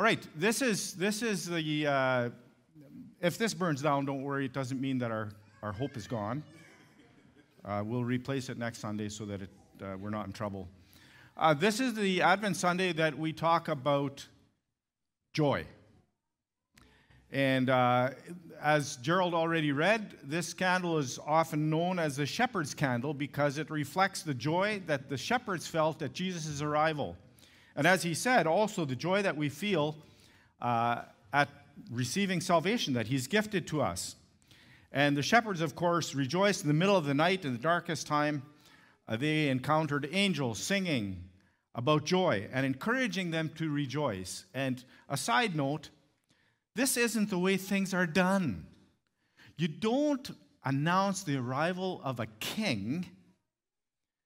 All right, this is this is the. Uh, if this burns down, don't worry. It doesn't mean that our our hope is gone. Uh, we'll replace it next Sunday so that it, uh, we're not in trouble. Uh, this is the Advent Sunday that we talk about joy. And uh, as Gerald already read, this candle is often known as the shepherd's candle because it reflects the joy that the shepherds felt at Jesus' arrival. And as he said, also the joy that we feel uh, at receiving salvation that he's gifted to us. And the shepherds, of course, rejoiced in the middle of the night, in the darkest time. Uh, they encountered angels singing about joy and encouraging them to rejoice. And a side note this isn't the way things are done. You don't announce the arrival of a king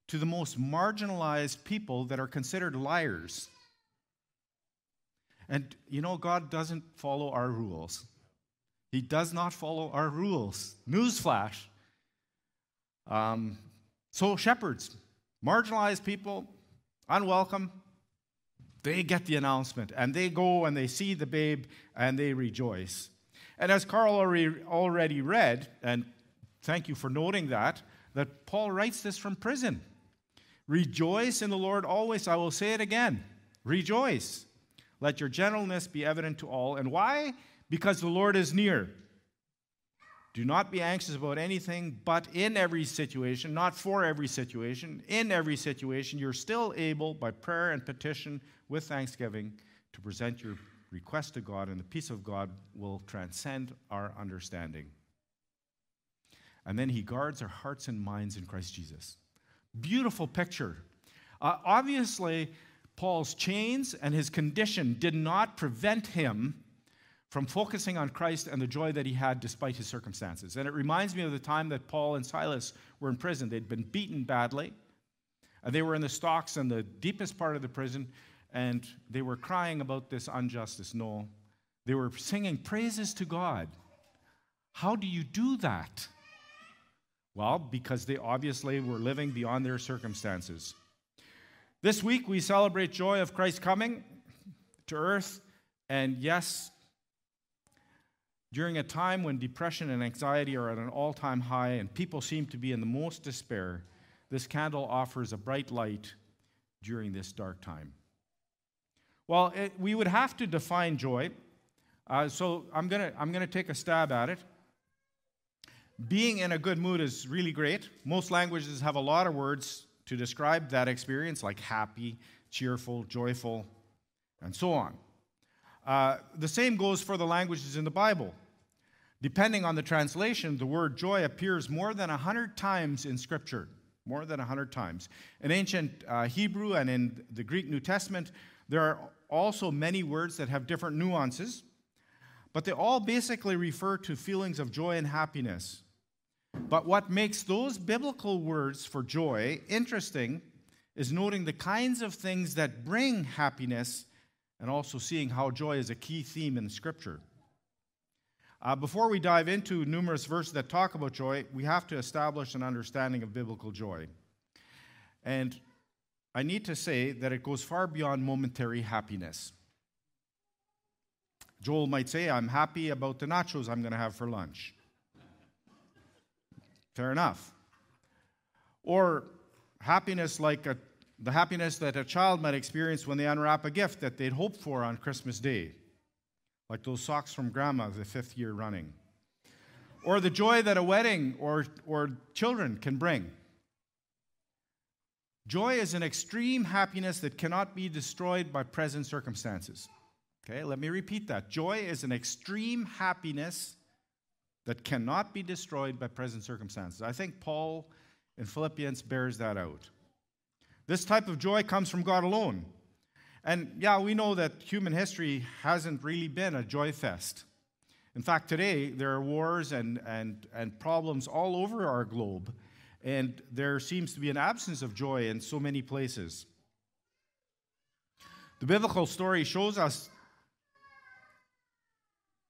to the most marginalized people that are considered liars. And you know, God doesn't follow our rules. He does not follow our rules. Newsflash. Um, so, shepherds, marginalized people, unwelcome, they get the announcement and they go and they see the babe and they rejoice. And as Carl already, already read, and thank you for noting that, that Paul writes this from prison. Rejoice in the Lord always. I will say it again. Rejoice. Let your gentleness be evident to all. And why? Because the Lord is near. Do not be anxious about anything, but in every situation, not for every situation, in every situation, you're still able, by prayer and petition with thanksgiving, to present your request to God, and the peace of God will transcend our understanding. And then he guards our hearts and minds in Christ Jesus. Beautiful picture. Uh, obviously, Paul's chains and his condition did not prevent him from focusing on Christ and the joy that he had despite his circumstances. And it reminds me of the time that Paul and Silas were in prison. They'd been beaten badly, and they were in the stocks in the deepest part of the prison, and they were crying about this injustice. No, they were singing praises to God. How do you do that? Well, because they obviously were living beyond their circumstances. This week we celebrate joy of Christ coming to earth, and yes, during a time when depression and anxiety are at an all time high and people seem to be in the most despair, this candle offers a bright light during this dark time. Well, it, we would have to define joy, uh, so I'm going to I'm going to take a stab at it. Being in a good mood is really great. Most languages have a lot of words to describe that experience, like happy, cheerful, joyful, and so on. Uh, the same goes for the languages in the Bible. Depending on the translation, the word joy appears more than 100 times in Scripture. More than 100 times. In ancient uh, Hebrew and in the Greek New Testament, there are also many words that have different nuances, but they all basically refer to feelings of joy and happiness. But what makes those biblical words for joy interesting is noting the kinds of things that bring happiness and also seeing how joy is a key theme in Scripture. Uh, before we dive into numerous verses that talk about joy, we have to establish an understanding of biblical joy. And I need to say that it goes far beyond momentary happiness. Joel might say, I'm happy about the nachos I'm going to have for lunch. Fair enough. Or happiness like a, the happiness that a child might experience when they unwrap a gift that they'd hoped for on Christmas Day, like those socks from grandma the fifth year running. Or the joy that a wedding or, or children can bring. Joy is an extreme happiness that cannot be destroyed by present circumstances. Okay, let me repeat that. Joy is an extreme happiness that cannot be destroyed by present circumstances. I think Paul in Philippians bears that out. This type of joy comes from God alone. And yeah, we know that human history hasn't really been a joy fest. In fact, today there are wars and, and, and problems all over our globe and there seems to be an absence of joy in so many places. The biblical story shows us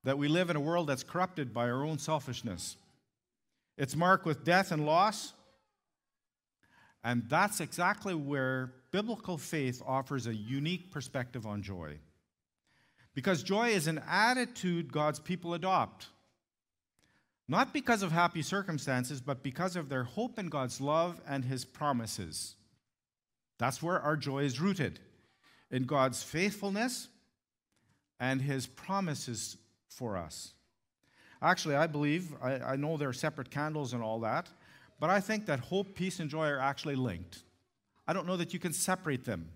that we live in a world that's corrupted by our own selfishness. It's marked with death and loss, and that's exactly where biblical faith offers a unique perspective on joy. Because joy is an attitude God's people adopt. Not because of happy circumstances, but because of their hope in God's love and His promises. That's where our joy is rooted in God's faithfulness and His promises for us. Actually, I believe, I, I know there are separate candles and all that, but I think that hope, peace, and joy are actually linked. I don't know that you can separate them.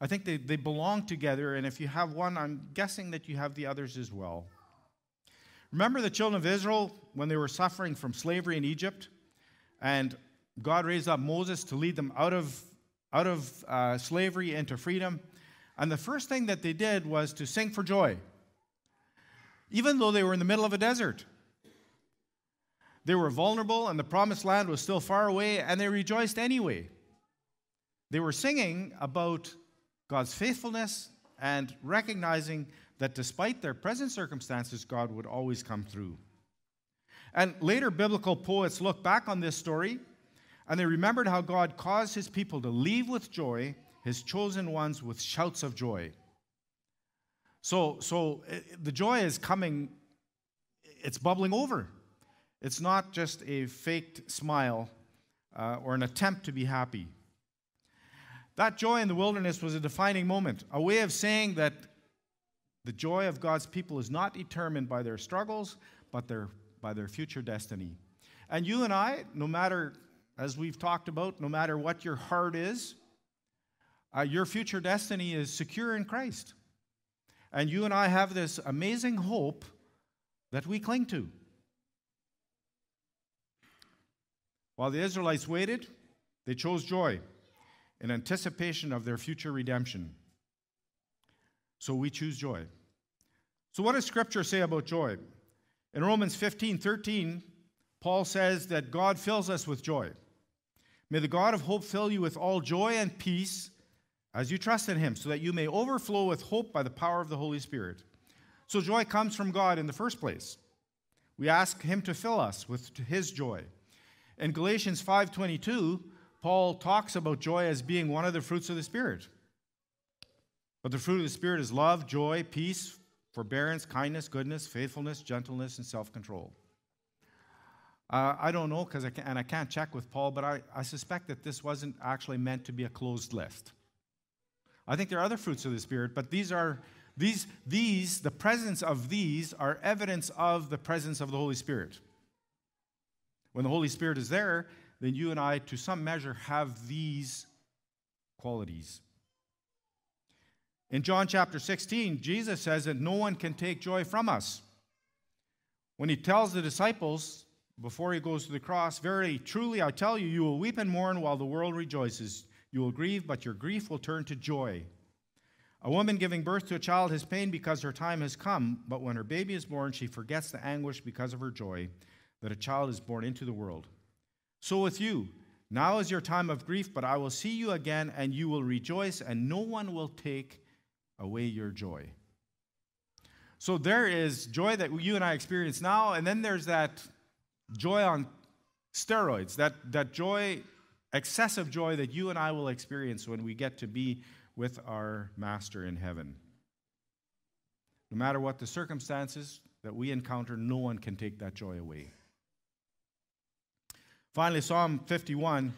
I think they, they belong together, and if you have one, I'm guessing that you have the others as well. Remember the children of Israel when they were suffering from slavery in Egypt? And God raised up Moses to lead them out of, out of uh, slavery into freedom. And the first thing that they did was to sing for joy, even though they were in the middle of a desert. They were vulnerable, and the promised land was still far away, and they rejoiced anyway. They were singing about God's faithfulness and recognizing that despite their present circumstances, God would always come through. And later biblical poets look back on this story and they remembered how God caused his people to leave with joy, his chosen ones with shouts of joy. So, so eh, the joy is coming, it's bubbling over. It's not just a faked smile uh, or an attempt to be happy. That joy in the wilderness was a defining moment, a way of saying that the joy of God's people is not determined by their struggles, but their, by their future destiny. And you and I, no matter, as we've talked about, no matter what your heart is, uh, your future destiny is secure in Christ. And you and I have this amazing hope that we cling to. While the Israelites waited, they chose joy in anticipation of their future redemption. So we choose joy. So, what does Scripture say about joy? In Romans 15 13, Paul says that God fills us with joy. May the God of hope fill you with all joy and peace as you trust in him, so that you may overflow with hope by the power of the Holy Spirit. So, joy comes from God in the first place. We ask him to fill us with his joy. In Galatians 5:22, Paul talks about joy as being one of the fruits of the spirit. But the fruit of the spirit is love, joy, peace, forbearance, kindness, goodness, faithfulness, gentleness, and self-control. Uh, I don't know, because and I can't check with Paul, but I, I suspect that this wasn't actually meant to be a closed list. I think there are other fruits of the Spirit, but these are these these the presence of these are evidence of the presence of the Holy Spirit. When the Holy Spirit is there, then you and I, to some measure, have these qualities. In John chapter 16, Jesus says that no one can take joy from us. When he tells the disciples before he goes to the cross, Verily, truly, I tell you, you will weep and mourn while the world rejoices. You will grieve, but your grief will turn to joy. A woman giving birth to a child has pain because her time has come, but when her baby is born, she forgets the anguish because of her joy that a child is born into the world. So with you, now is your time of grief, but I will see you again, and you will rejoice, and no one will take away your joy. So there is joy that you and I experience now, and then there's that joy on steroids, that, that joy, excessive joy that you and I will experience when we get to be with our Master in heaven. No matter what the circumstances that we encounter, no one can take that joy away. Finally, Psalm 51,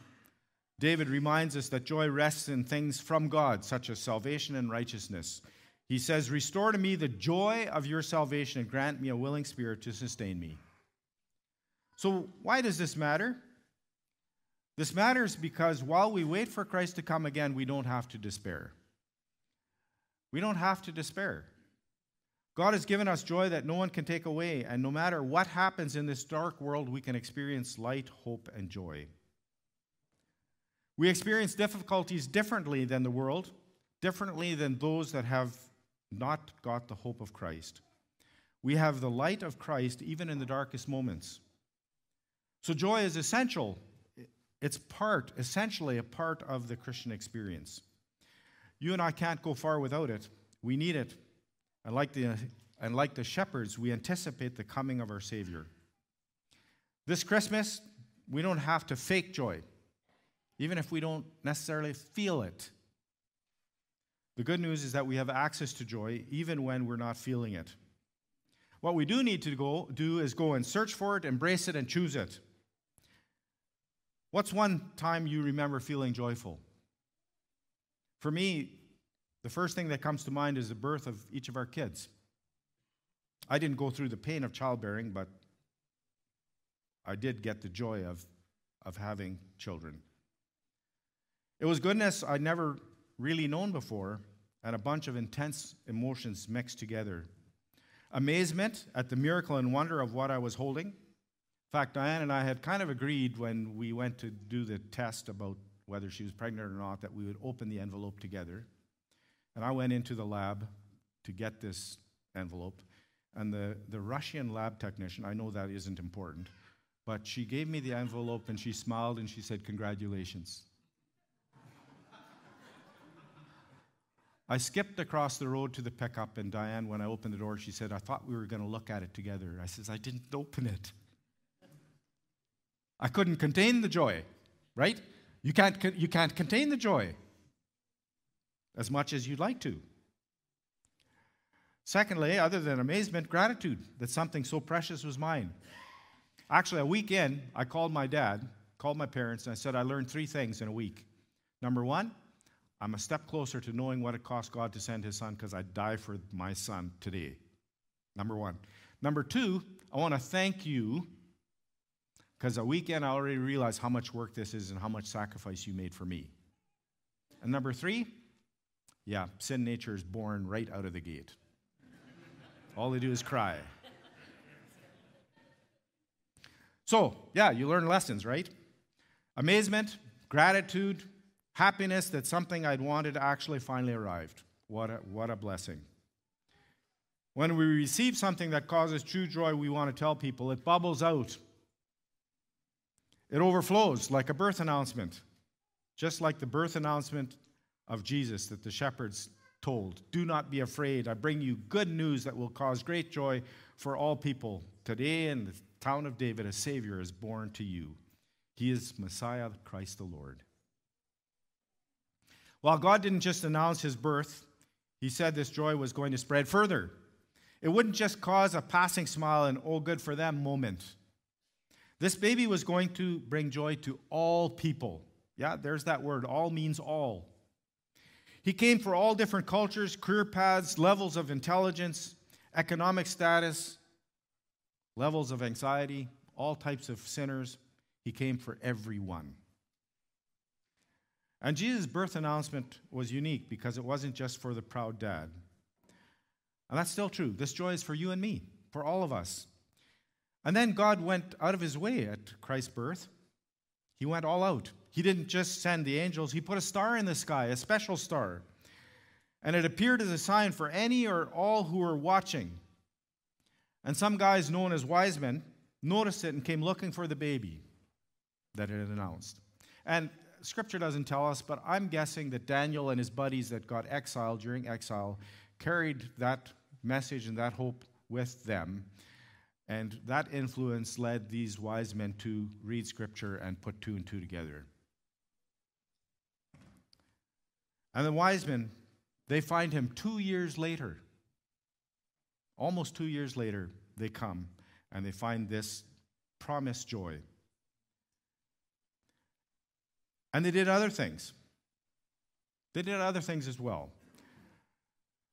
David reminds us that joy rests in things from God, such as salvation and righteousness. He says, Restore to me the joy of your salvation and grant me a willing spirit to sustain me. So, why does this matter? This matters because while we wait for Christ to come again, we don't have to despair. We don't have to despair. God has given us joy that no one can take away, and no matter what happens in this dark world, we can experience light, hope, and joy. We experience difficulties differently than the world, differently than those that have not got the hope of Christ. We have the light of Christ even in the darkest moments. So, joy is essential. It's part, essentially, a part of the Christian experience. You and I can't go far without it. We need it. And like the, and like the shepherds, we anticipate the coming of our Savior. This Christmas, we don't have to fake joy, even if we don't necessarily feel it. The good news is that we have access to joy even when we're not feeling it. What we do need to go do is go and search for it, embrace it, and choose it. What's one time you remember feeling joyful? For me, the first thing that comes to mind is the birth of each of our kids. I didn't go through the pain of childbearing, but I did get the joy of, of having children. It was goodness I'd never really known before, and a bunch of intense emotions mixed together. Amazement at the miracle and wonder of what I was holding. Fact, Diane and I had kind of agreed when we went to do the test about whether she was pregnant or not that we would open the envelope together. And I went into the lab to get this envelope. And the, the Russian lab technician, I know that isn't important, but she gave me the envelope and she smiled and she said, Congratulations. I skipped across the road to the pickup, and Diane, when I opened the door, she said, I thought we were going to look at it together. I says, I didn't open it. I couldn't contain the joy, right? You can't, you can't contain the joy as much as you'd like to. Secondly, other than amazement, gratitude that something so precious was mine. Actually, a week in, I called my dad, called my parents, and I said, I learned three things in a week. Number one, I'm a step closer to knowing what it cost God to send his son because I'd die for my son today. Number one. Number two, I want to thank you because a weekend I already realized how much work this is and how much sacrifice you made for me. And number three, yeah, sin nature is born right out of the gate. All they do is cry. So, yeah, you learn lessons, right? Amazement, gratitude, Happiness that something I'd wanted actually finally arrived. What a, what a blessing. When we receive something that causes true joy, we want to tell people, it bubbles out. It overflows like a birth announcement, just like the birth announcement of Jesus that the shepherds told. Do not be afraid. I bring you good news that will cause great joy for all people. Today in the town of David, a Savior is born to you. He is Messiah, Christ the Lord. While God didn't just announce his birth, he said this joy was going to spread further. It wouldn't just cause a passing smile and oh, good for them moment. This baby was going to bring joy to all people. Yeah, there's that word. All means all. He came for all different cultures, career paths, levels of intelligence, economic status, levels of anxiety, all types of sinners. He came for everyone. And Jesus' birth announcement was unique because it wasn't just for the proud dad. And that's still true. This joy is for you and me, for all of us. And then God went out of his way at Christ's birth. He went all out. He didn't just send the angels, he put a star in the sky, a special star. And it appeared as a sign for any or all who were watching. And some guys known as wise men noticed it and came looking for the baby that it had announced. And scripture doesn't tell us, but I'm guessing that Daniel and his buddies that got exiled during exile carried that message and that hope with them. And that influence led these wise men to read scripture and put two and two together. And the wise men, they find him two years later. Almost two years later, they come and they find this promised joy. And they did other things. They did other things as well.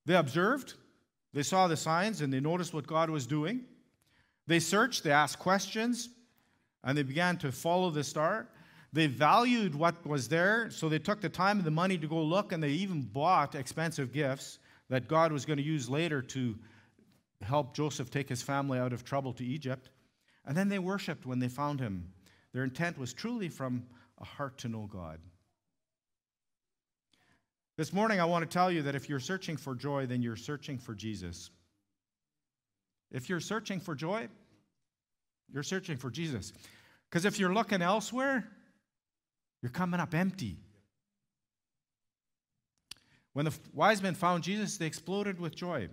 They observed, they saw the signs, and they noticed what God was doing. They searched, they asked questions, and they began to follow the star. They valued what was there, so they took the time and the money to go look, and they even bought expensive gifts that God was going to use later to help Joseph take his family out of trouble to Egypt. And then they worshiped when they found him. Their intent was truly from a heart to know God. This morning, I want to tell you that if you're searching for joy, then you're searching for Jesus. If you're searching for joy, you're searching for Jesus. Because if you're looking elsewhere, you're coming up empty. When the wise men found Jesus, they exploded with joy.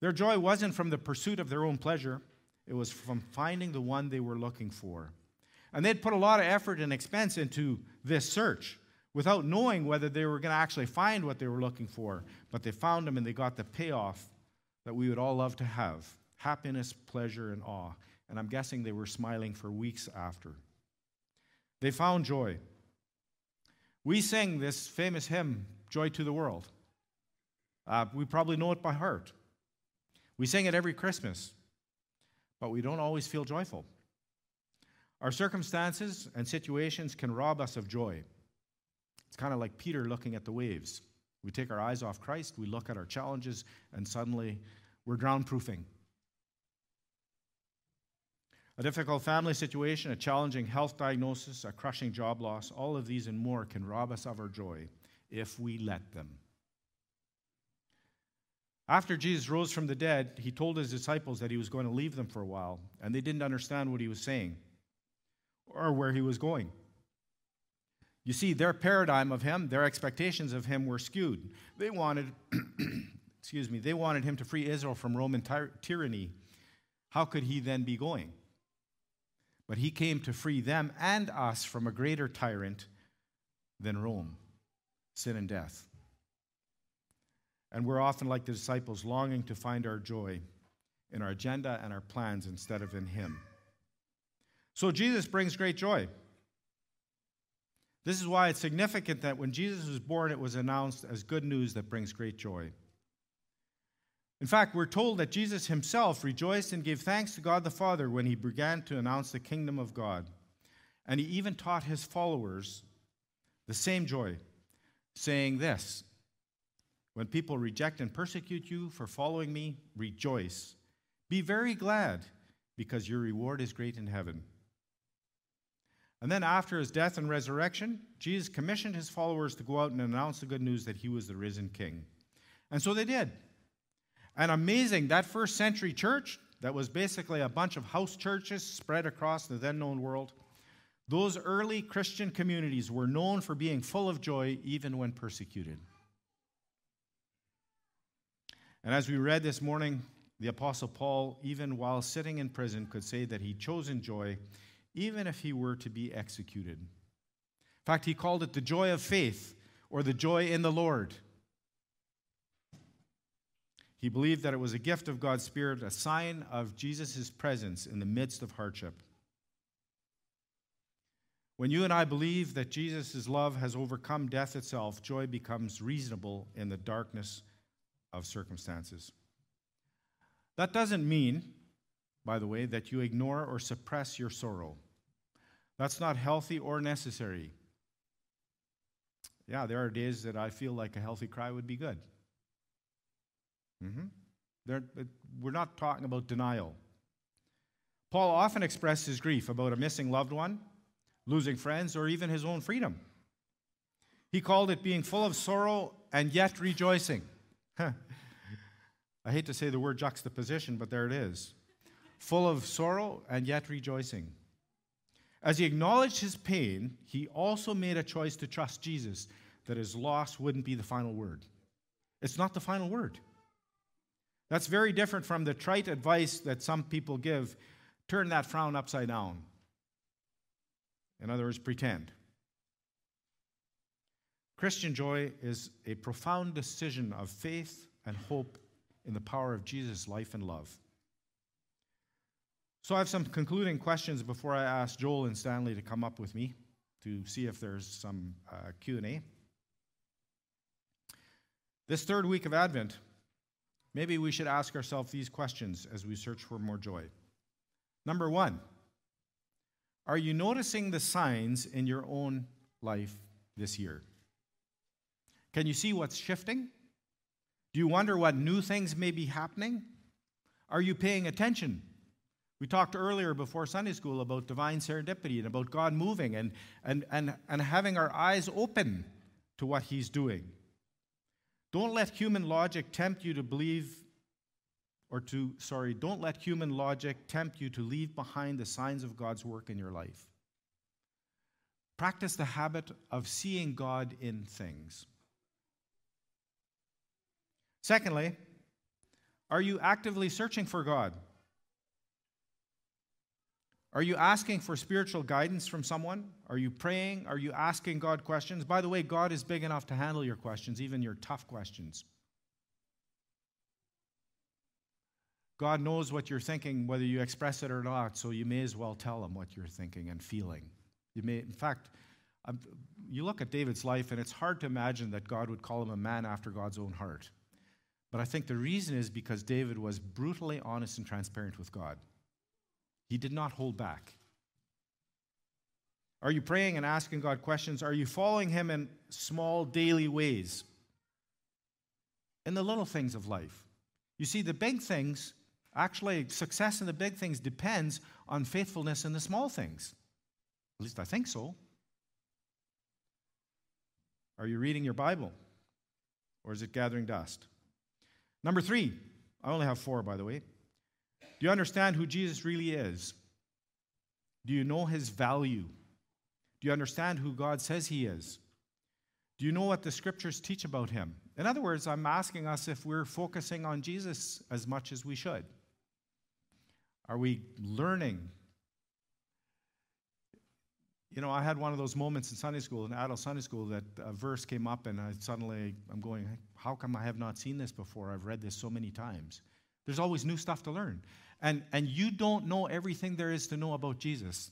Their joy wasn't from the pursuit of their own pleasure, it was from finding the one they were looking for. And they'd put a lot of effort and expense into this search. without knowing whether they were going to actually find what they were looking for. But they found him and they got the payoff that we would all love to have happiness, pleasure, and awe. And I'm guessing they were smiling for weeks after. They found joy. We sing this famous hymn, Joy to the World. Uh, we probably know it by heart. We sing it every Christmas, but we don't always feel joyful. Our circumstances and situations can rob us of joy. It's kind of like Peter looking at the waves. We take our eyes off Christ, we look at our challenges, and suddenly we're drown proofing. A difficult family situation, a challenging health diagnosis, a crushing job loss, all of these and more can rob us of our joy if we let them. After Jesus rose from the dead, he told his disciples that he was going to leave them for a while, and they didn't understand what he was saying or where he was going. You see, their paradigm of him, their expectations of him were skewed. They wanted, excuse me, they wanted him to free Israel from Roman ty- tyranny. How could he then be going? But he came to free them and us from a greater tyrant than Rome sin and death. And we're often like the disciples, longing to find our joy in our agenda and our plans instead of in him. So Jesus brings great joy. This is why it's significant that when Jesus was born, it was announced as good news that brings great joy. In fact, we're told that Jesus himself rejoiced and gave thanks to God the Father when he began to announce the kingdom of God. And he even taught his followers the same joy, saying this When people reject and persecute you for following me, rejoice. Be very glad, because your reward is great in heaven. And then after his death and resurrection, Jesus commissioned his followers to go out and announce the good news that he was the risen king. And so they did. And amazing, that first century church, that was basically a bunch of house churches spread across the then known world, those early Christian communities were known for being full of joy even when persecuted. And as we read this morning, the Apostle Paul, even while sitting in prison, could say that he chose joy even if he were to be executed. In fact, he called it the joy of faith or the joy in the Lord. He believed that it was a gift of God's Spirit, a sign of Jesus' presence in the midst of hardship. When you and I believe that Jesus' love has overcome death itself, joy becomes reasonable in the darkness of circumstances. That doesn't mean by the way, that you ignore or suppress your sorrow. That's not healthy or necessary. Yeah, there are days that I feel like a healthy cry would be good. Mm-hmm. we're not talking about denial. Paul often expressed his grief about a missing loved one, losing friends, or even his own freedom. He called it being full of sorrow and yet rejoicing. I hate to say the word juxtaposition, but there it is full of sorrow and yet rejoicing. As he acknowledged his pain, he also made a choice to trust Jesus that his loss wouldn't be the final word. It's not the final word. That's very different from the trite advice that some people give turn that frown upside down. In other words, pretend. Christian joy is a profound decision of faith and hope in the power of Jesus' life and love. So I have some concluding questions before I ask Joel and Stanley to come up with me to see if there's some uh, Q&A. This third week of Advent, maybe we should ask ourselves these questions as we search for more joy. Number 1, are you noticing the signs in your own life this year? Can you see what's shifting? Do you wonder what new things may be happening? Are you paying attention we talked earlier before Sunday school about divine serendipity and about God moving and, and, and, and having our eyes open to what He's doing. Don't let human logic tempt you to believe, or to, sorry, don't let human logic tempt you to leave behind the signs of God's work in your life. Practice the habit of seeing God in things. Secondly, are you actively searching for God? Are you asking for spiritual guidance from someone? Are you praying? Are you asking God questions? By the way, God is big enough to handle your questions, even your tough questions. God knows what you're thinking, whether you express it or not, so you may as well tell him what you're thinking and feeling. You may, in fact, um, you look at David's life, and it's hard to imagine that God would call him a man after God's own heart. But I think the reason is because David was brutally honest and transparent with God. He did not hold back. Are you praying and asking God questions? Are you following Him in small daily ways? In the little things of life. You see, the big things, actually, success in the big things depends on faithfulness in the small things. At least I think so. Are you reading your Bible? Or is it gathering dust? Number three, I only have four, by the way. Do you understand who Jesus really is? Do you know his value? Do you understand who God says he is? Do you know what the scriptures teach about him? In other words, I'm asking us if we're focusing on Jesus as much as we should. Are we learning you know, I had one of those moments in Sunday school, in adult Sunday school, that a verse came up, and I suddenly I'm going, how come I have not seen this before? I've read this so many times. There's always new stuff to learn, and and you don't know everything there is to know about Jesus.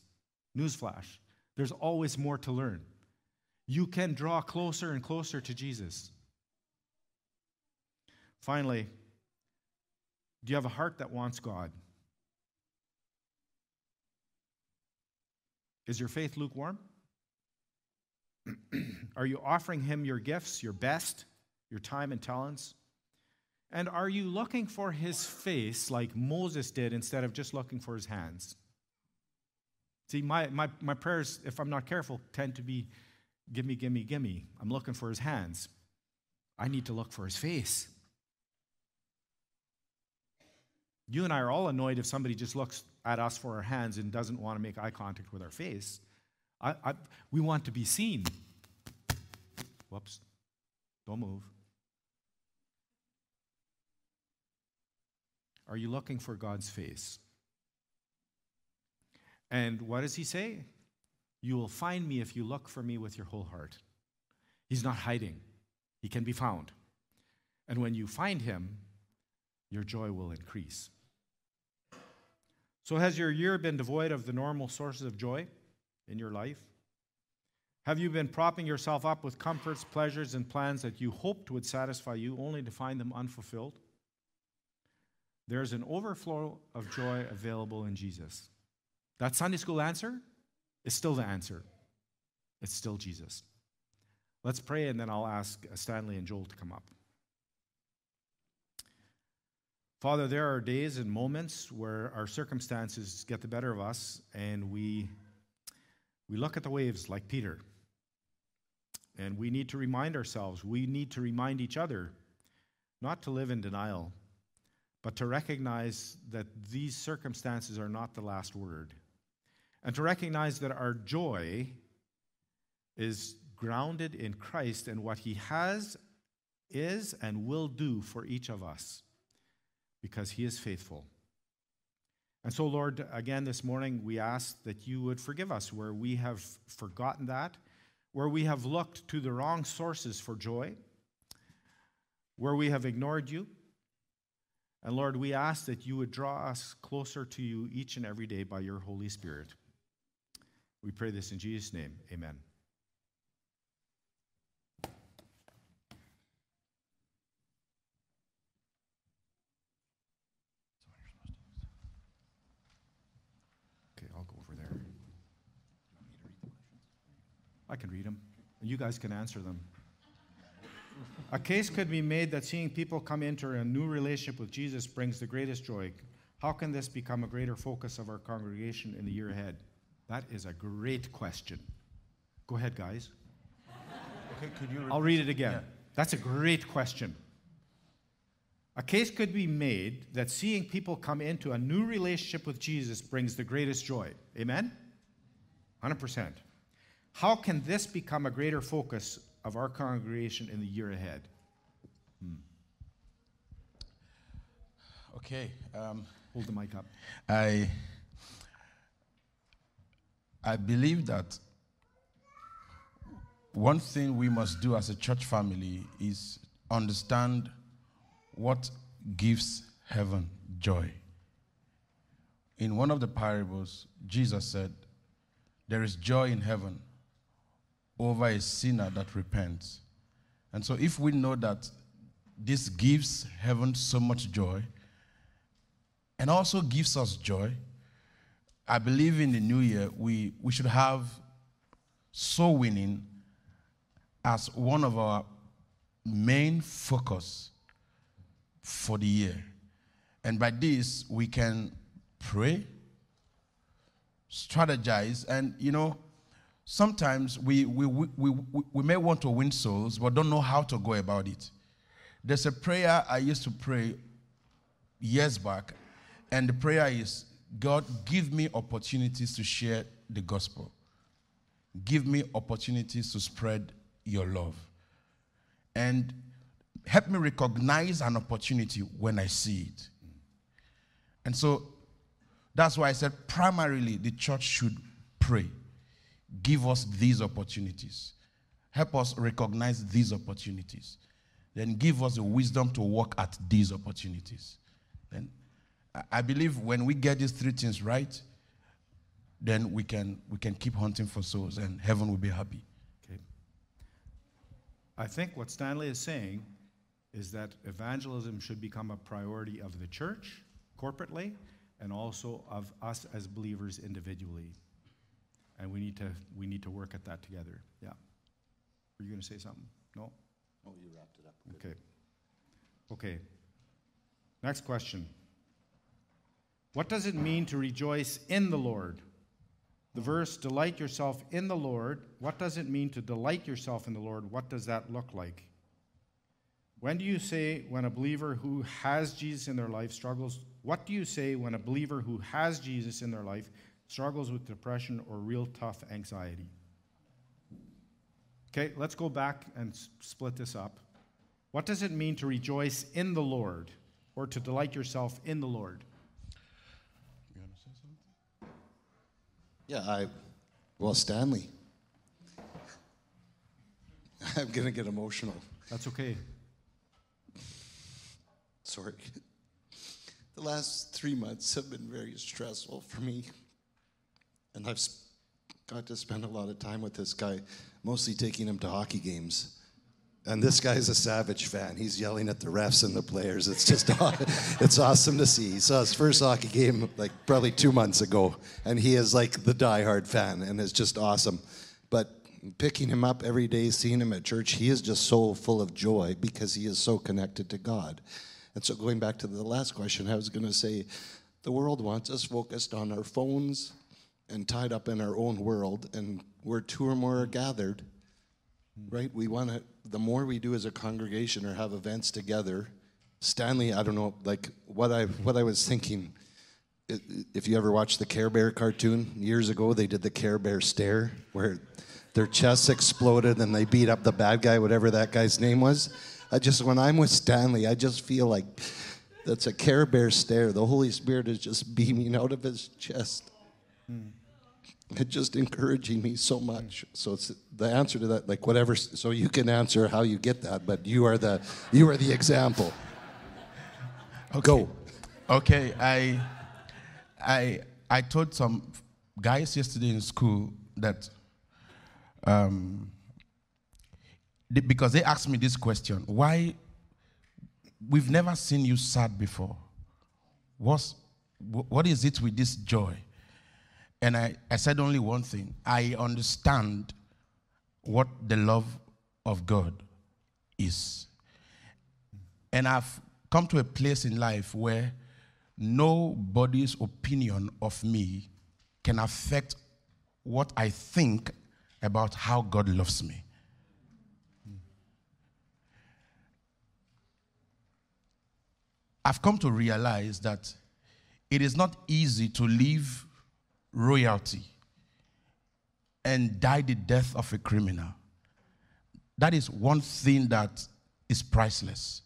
Newsflash: there's always more to learn. You can draw closer and closer to Jesus. Finally, do you have a heart that wants God? Is your faith lukewarm? are you offering him your gifts, your best, your time and talents? And are you looking for his face like Moses did instead of just looking for his hands? See, my, my, my prayers, if I'm not careful, tend to be gimme, gimme, gimme. I'm looking for his hands. I need to look for his face. You and I are all annoyed if somebody just looks at us for our hands and doesn't want to make eye contact with our face. I, I, we want to be seen. Whoops. Don't move. Are you looking for God's face? And what does he say? You will find me if you look for me with your whole heart. He's not hiding, he can be found. And when you find him, your joy will increase. So, has your year been devoid of the normal sources of joy in your life? Have you been propping yourself up with comforts, pleasures, and plans that you hoped would satisfy you only to find them unfulfilled? There's an overflow of joy available in Jesus. That Sunday school answer is still the answer. It's still Jesus. Let's pray, and then I'll ask Stanley and Joel to come up. Father, there are days and moments where our circumstances get the better of us and we, we look at the waves like Peter. And we need to remind ourselves, we need to remind each other not to live in denial, but to recognize that these circumstances are not the last word. And to recognize that our joy is grounded in Christ and what he has, is, and will do for each of us because he is faithful. And so, Lord, again this morning, we ask that you would forgive us where we have forgotten that, where we have looked to the wrong sources for joy, where we have ignored you. And Lord, we ask that you would draw us closer to you each and every day by your Holy Spirit. We pray this in Jesus' name. Amen. Okay, I'll go over there. I can read them. You guys can answer them. A case could be made that seeing people come into a new relationship with Jesus brings the greatest joy. How can this become a greater focus of our congregation in the year ahead? That is a great question. Go ahead, guys. Okay, could you I'll read it again. Yeah. That's a great question. A case could be made that seeing people come into a new relationship with Jesus brings the greatest joy. Amen? 100%. How can this become a greater focus of our congregation in the year ahead? Hmm. Okay. Um, Hold the mic up. I, I believe that one thing we must do as a church family is understand what gives heaven joy. In one of the parables, Jesus said, There is joy in heaven over a sinner that repents. And so, if we know that this gives heaven so much joy and also gives us joy, I believe in the new year we, we should have soul winning as one of our main focus for the year. And by this, we can pray, strategize, and you know, sometimes we, we, we, we, we may want to win souls, but don't know how to go about it. There's a prayer I used to pray years back, and the prayer is God, give me opportunities to share the gospel. Give me opportunities to spread your love. And help me recognize an opportunity when I see it. And so that's why I said primarily the church should pray. Give us these opportunities. Help us recognize these opportunities. Then give us the wisdom to work at these opportunities. Then I believe when we get these three things right, then we can we can keep hunting for souls and heaven will be happy. Okay. I think what Stanley is saying is that evangelism should become a priority of the church corporately and also of us as believers individually. And we need to we need to work at that together. Yeah. Are you going to say something? No? Oh, you wrapped it up. Okay. Okay. Next question. What does it mean to rejoice in the Lord? The verse, delight yourself in the Lord. What does it mean to delight yourself in the Lord? What does that look like? When do you say when a believer who has Jesus in their life struggles? What do you say when a believer who has Jesus in their life struggles with depression or real tough anxiety? Okay, let's go back and split this up. What does it mean to rejoice in the Lord or to delight yourself in the Lord? You want to say something? Yeah, I, well, Stanley. I'm going to get emotional. That's okay. Sorry. The last three months have been very stressful for me. And I've got to spend a lot of time with this guy, mostly taking him to hockey games. And this guy's a savage fan. He's yelling at the refs and the players. It's just, it's awesome to see. He saw his first hockey game like probably two months ago, and he is like the diehard fan, and it's just awesome. But picking him up every day, seeing him at church, he is just so full of joy because he is so connected to God. And so, going back to the last question, I was going to say, the world wants us focused on our phones and tied up in our own world, and where two or more are gathered, right? We want to, the more we do as a congregation or have events together, Stanley, I don't know, like what I what I was thinking. If you ever watched the Care Bear cartoon years ago, they did the Care Bear stare, where their chests exploded and they beat up the bad guy, whatever that guy's name was. I just when I'm with Stanley, I just feel like that's a Care Bear stare. The Holy Spirit is just beaming out of his chest. Hmm it's just encouraging me so much. So it's the answer to that, like whatever. So you can answer how you get that, but you are the you are the example. Okay. Go. Okay, I I I told some guys yesterday in school that um, they, because they asked me this question: Why we've never seen you sad before? What's what is it with this joy? And I, I said only one thing I understand what the love of God is. And I've come to a place in life where nobody's opinion of me can affect what I think about how God loves me. I've come to realize that it is not easy to live royalty and die the death of a criminal. That is one thing that is priceless.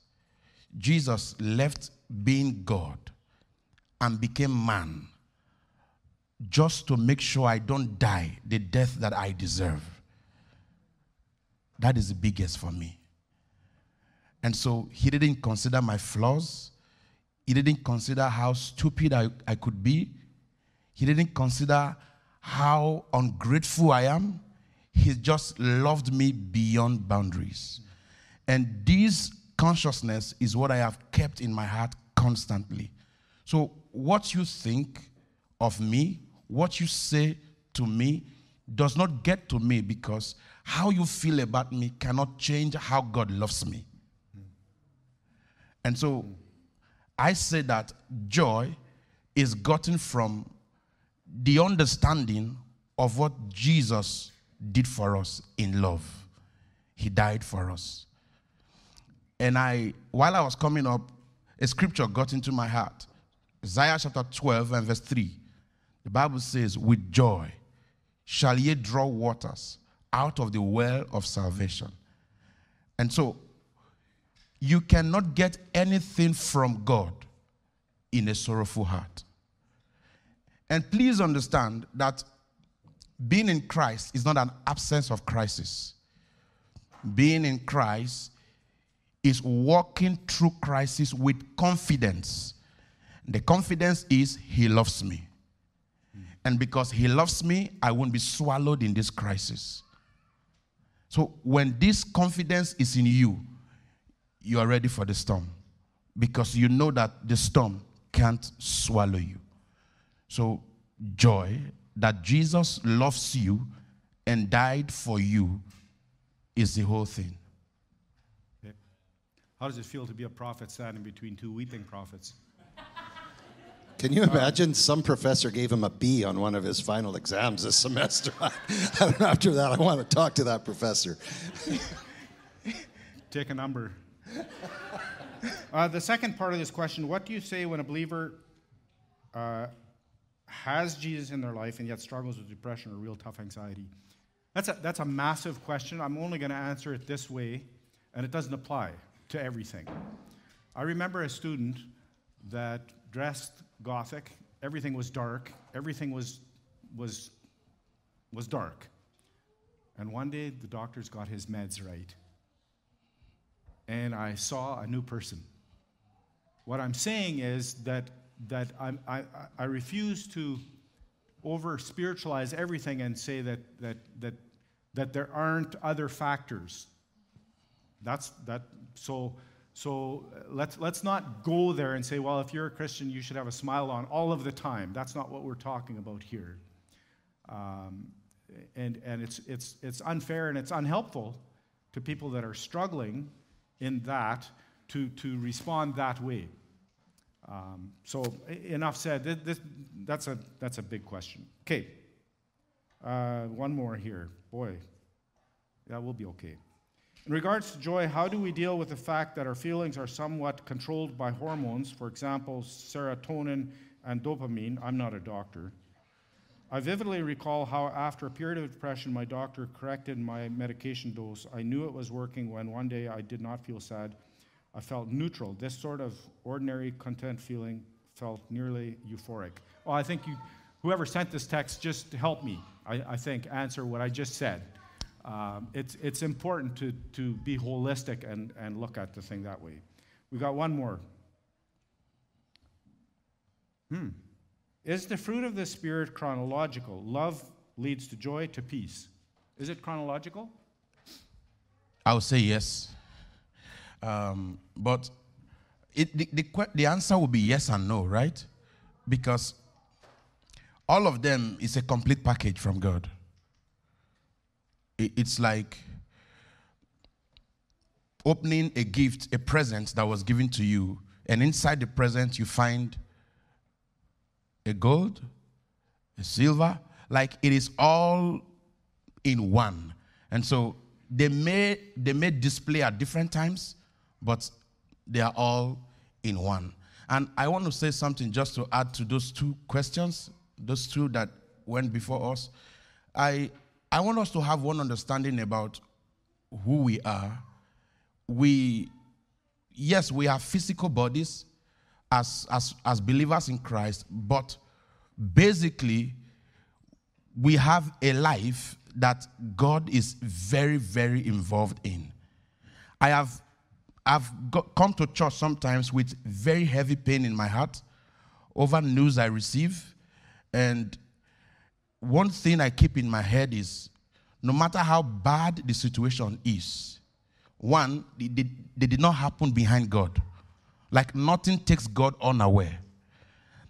Jesus left being God and became man just to make sure I don't die the death that I deserve. That is the biggest for me. And so he didn't consider my flaws. He didn't consider how stupid I, I could be. He didn't consider how ungrateful I am. He just loved me beyond boundaries. And this consciousness is what I have kept in my heart constantly. So, what you think of me, what you say to me, does not get to me because how you feel about me cannot change how God loves me. And so I say that joy is gotten from the understanding of what Jesus did for us in love. He died for us. And I, while I was coming up, a scripture got into my heart. Isaiah chapter 12 and verse 3. The Bible says, With joy shall ye draw waters out of the well of salvation. And so, you cannot get anything from God in a sorrowful heart. And please understand that being in Christ is not an absence of crisis. Being in Christ is walking through crisis with confidence. The confidence is He loves me. And because He loves me, I won't be swallowed in this crisis. So when this confidence is in you, you are ready for the storm because you know that the storm can't swallow you. So, joy that Jesus loves you and died for you is the whole thing. Okay. How does it feel to be a prophet standing between two weeping prophets? Can you imagine some professor gave him a B on one of his final exams this semester? After that, I want to talk to that professor. Take a number. Uh, the second part of this question what do you say when a believer uh, has Jesus in their life and yet struggles with depression or real tough anxiety? That's a, that's a massive question. I'm only going to answer it this way, and it doesn't apply to everything. I remember a student that dressed gothic, everything was dark, everything was, was, was dark. And one day the doctors got his meds right and I saw a new person. What I'm saying is that, that I'm, I, I refuse to over spiritualize everything and say that, that, that, that there aren't other factors. That's that. So, so let's, let's not go there and say, well, if you're a Christian, you should have a smile on all of the time. That's not what we're talking about here. Um, and and it's, it's, it's unfair and it's unhelpful to people that are struggling in that to, to respond that way. Um, so enough said. This, this, that's, a, that's a big question. Okay. Uh, one more here. Boy, that will be okay. In regards to joy, how do we deal with the fact that our feelings are somewhat controlled by hormones, for example, serotonin and dopamine? I'm not a doctor. I vividly recall how, after a period of depression, my doctor corrected my medication dose. I knew it was working when one day I did not feel sad. I felt neutral. This sort of ordinary, content feeling felt nearly euphoric. Well, I think you, whoever sent this text just helped me, I, I think, answer what I just said. Um, it's, it's important to, to be holistic and, and look at the thing that way. We got one more. Hmm. Is the fruit of the Spirit chronological? Love leads to joy, to peace. Is it chronological? I would say yes. Um, but it, the, the, the answer will be yes and no, right? Because all of them is a complete package from God. It, it's like opening a gift, a present that was given to you, and inside the present you find a gold, a silver, like it is all in one. And so they may they may display at different times, but they are all in one. And I want to say something just to add to those two questions, those two that went before us. I I want us to have one understanding about who we are. We yes, we have physical bodies, as, as, as believers in Christ, but basically, we have a life that God is very, very involved in. I have I've got, come to church sometimes with very heavy pain in my heart over news I receive. And one thing I keep in my head is no matter how bad the situation is, one, they, they, they did not happen behind God. Like nothing takes God unaware.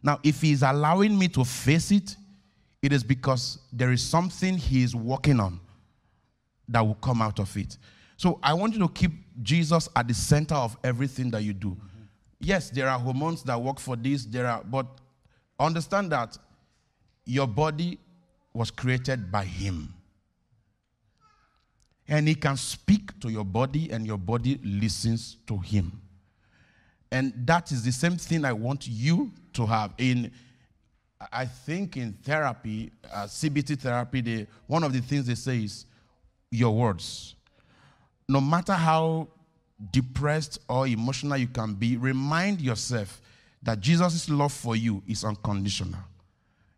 Now, if He is allowing me to face it, it is because there is something He is working on that will come out of it. So I want you to keep Jesus at the center of everything that you do. Mm-hmm. Yes, there are hormones that work for this, there are, but understand that your body was created by Him. And He can speak to your body, and your body listens to Him. And that is the same thing I want you to have. In, I think in therapy, uh, CBT therapy, they, one of the things they say is your words. No matter how depressed or emotional you can be, remind yourself that Jesus' love for you is unconditional.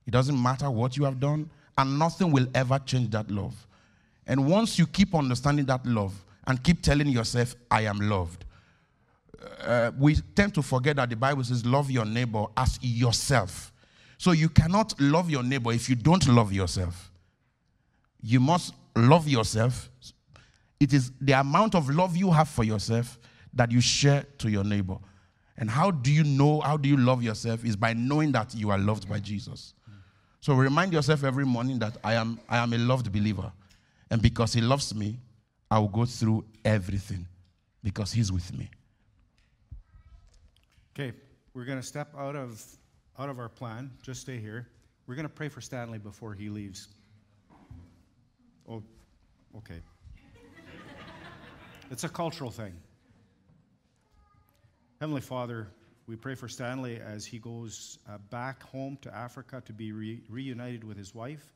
It doesn't matter what you have done, and nothing will ever change that love. And once you keep understanding that love and keep telling yourself, I am loved, uh, we tend to forget that the Bible says, Love your neighbor as yourself. So you cannot love your neighbor if you don't love yourself. You must love yourself it is the amount of love you have for yourself that you share to your neighbor. And how do you know, how do you love yourself? Is by knowing that you are loved by Jesus. So remind yourself every morning that I am, I am a loved believer. And because he loves me, I will go through everything because he's with me. Okay, we're going to step out of, out of our plan. Just stay here. We're going to pray for Stanley before he leaves. Oh, okay. It's a cultural thing. Heavenly Father, we pray for Stanley as he goes uh, back home to Africa to be re- reunited with his wife,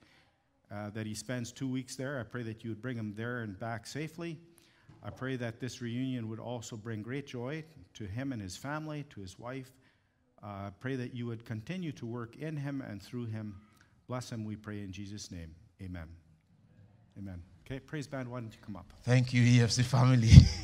uh, that he spends two weeks there. I pray that you would bring him there and back safely. I pray that this reunion would also bring great joy to him and his family, to his wife. I uh, pray that you would continue to work in him and through him. Bless him, we pray in Jesus' name. Amen. Amen. Okay, praise band, why don't you come up? Thank you, EFC family.